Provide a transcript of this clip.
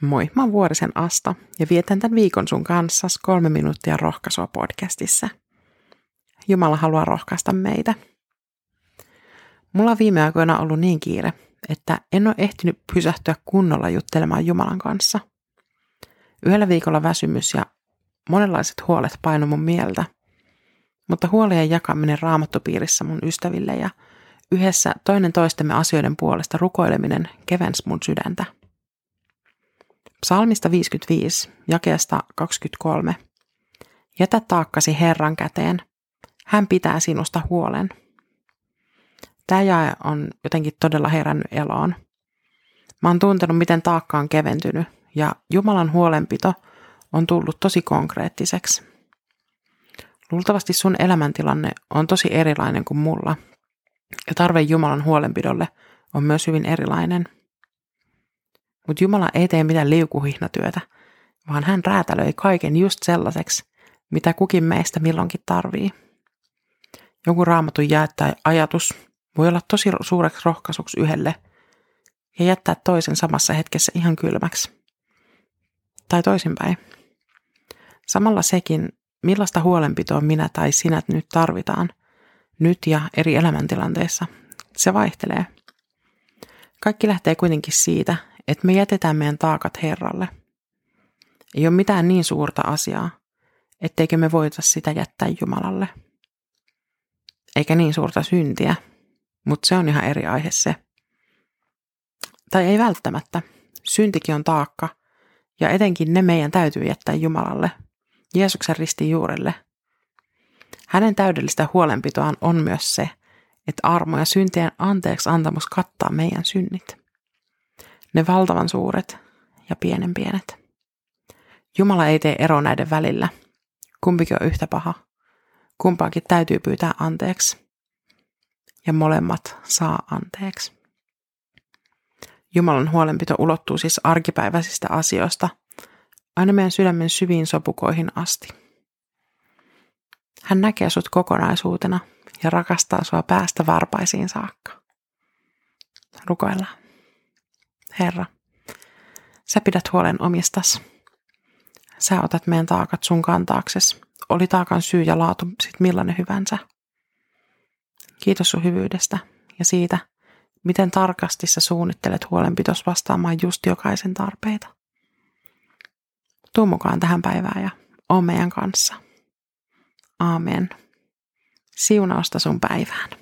Moi, mä oon Vuorisen Asta ja vietän tämän viikon sun kanssa kolme minuuttia rohkaisua podcastissa. Jumala haluaa rohkaista meitä. Mulla on viime aikoina ollut niin kiire, että en ole ehtinyt pysähtyä kunnolla juttelemaan Jumalan kanssa. Yhdellä viikolla väsymys ja monenlaiset huolet paino mun mieltä, mutta huolien jakaminen raamattopiirissä mun ystäville ja yhdessä toinen toistemme asioiden puolesta rukoileminen kevensi mun sydäntä. Psalmista 55, jakeesta 23. Jätä taakkasi Herran käteen. Hän pitää sinusta huolen. Tämä jae on jotenkin todella herännyt eloon. Mä oon tuntenut, miten taakka on keventynyt ja Jumalan huolenpito on tullut tosi konkreettiseksi. Luultavasti sun elämäntilanne on tosi erilainen kuin mulla ja tarve Jumalan huolenpidolle on myös hyvin erilainen – mutta Jumala ei tee mitään liukuhihnatyötä, vaan hän räätälöi kaiken just sellaiseksi, mitä kukin meistä milloinkin tarvii. Joku raamatun jää tai ajatus voi olla tosi suureksi rohkaisuksi yhdelle ja jättää toisen samassa hetkessä ihan kylmäksi. Tai toisinpäin. Samalla sekin, millaista huolenpitoa minä tai sinä nyt tarvitaan, nyt ja eri elämäntilanteissa, se vaihtelee. Kaikki lähtee kuitenkin siitä, että me jätetään meidän taakat Herralle. Ei ole mitään niin suurta asiaa, etteikö me voita sitä jättää Jumalalle. Eikä niin suurta syntiä, mutta se on ihan eri aihe se. Tai ei välttämättä. Syntikin on taakka, ja etenkin ne meidän täytyy jättää Jumalalle, Jeesuksen ristin juurelle. Hänen täydellistä huolenpitoaan on myös se, että armo ja syntien anteeksi antamus kattaa meidän synnit ne valtavan suuret ja pienen pienet. Jumala ei tee eroa näiden välillä. Kumpikin on yhtä paha. Kumpaakin täytyy pyytää anteeksi. Ja molemmat saa anteeksi. Jumalan huolenpito ulottuu siis arkipäiväisistä asioista aina meidän sydämen syviin sopukoihin asti. Hän näkee sut kokonaisuutena ja rakastaa sua päästä varpaisiin saakka. Rukoillaan. Herra, sä pidät huolen omistas. Sä otat meidän taakat sun kantaakses. Oli taakan syy ja laatu sit millainen hyvänsä. Kiitos sun hyvyydestä ja siitä, miten tarkasti sä suunnittelet huolenpitos vastaamaan just jokaisen tarpeita. Tuu mukaan tähän päivään ja oo meidän kanssa. Aamen. Siunausta sun päivään.